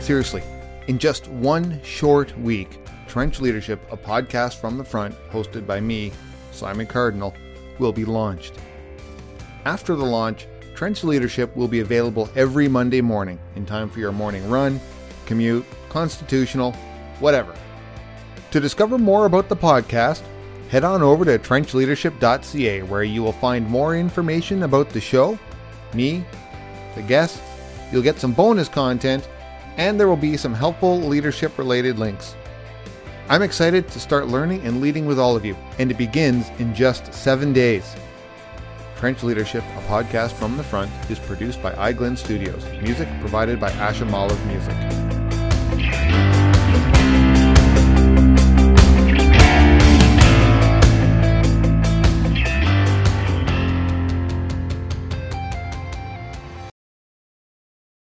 seriously. In just one short week, Trench Leadership, a podcast from the front, hosted by me, Simon Cardinal, will be launched. After the launch, Trench Leadership will be available every Monday morning in time for your morning run, commute, constitutional, whatever. To discover more about the podcast, head on over to trenchleadership.ca where you will find more information about the show, me, the guests, You'll get some bonus content, and there will be some helpful leadership related links. I'm excited to start learning and leading with all of you, and it begins in just seven days. Trench Leadership, a podcast from the front, is produced by iGlen Studios. Music provided by Asha of Music.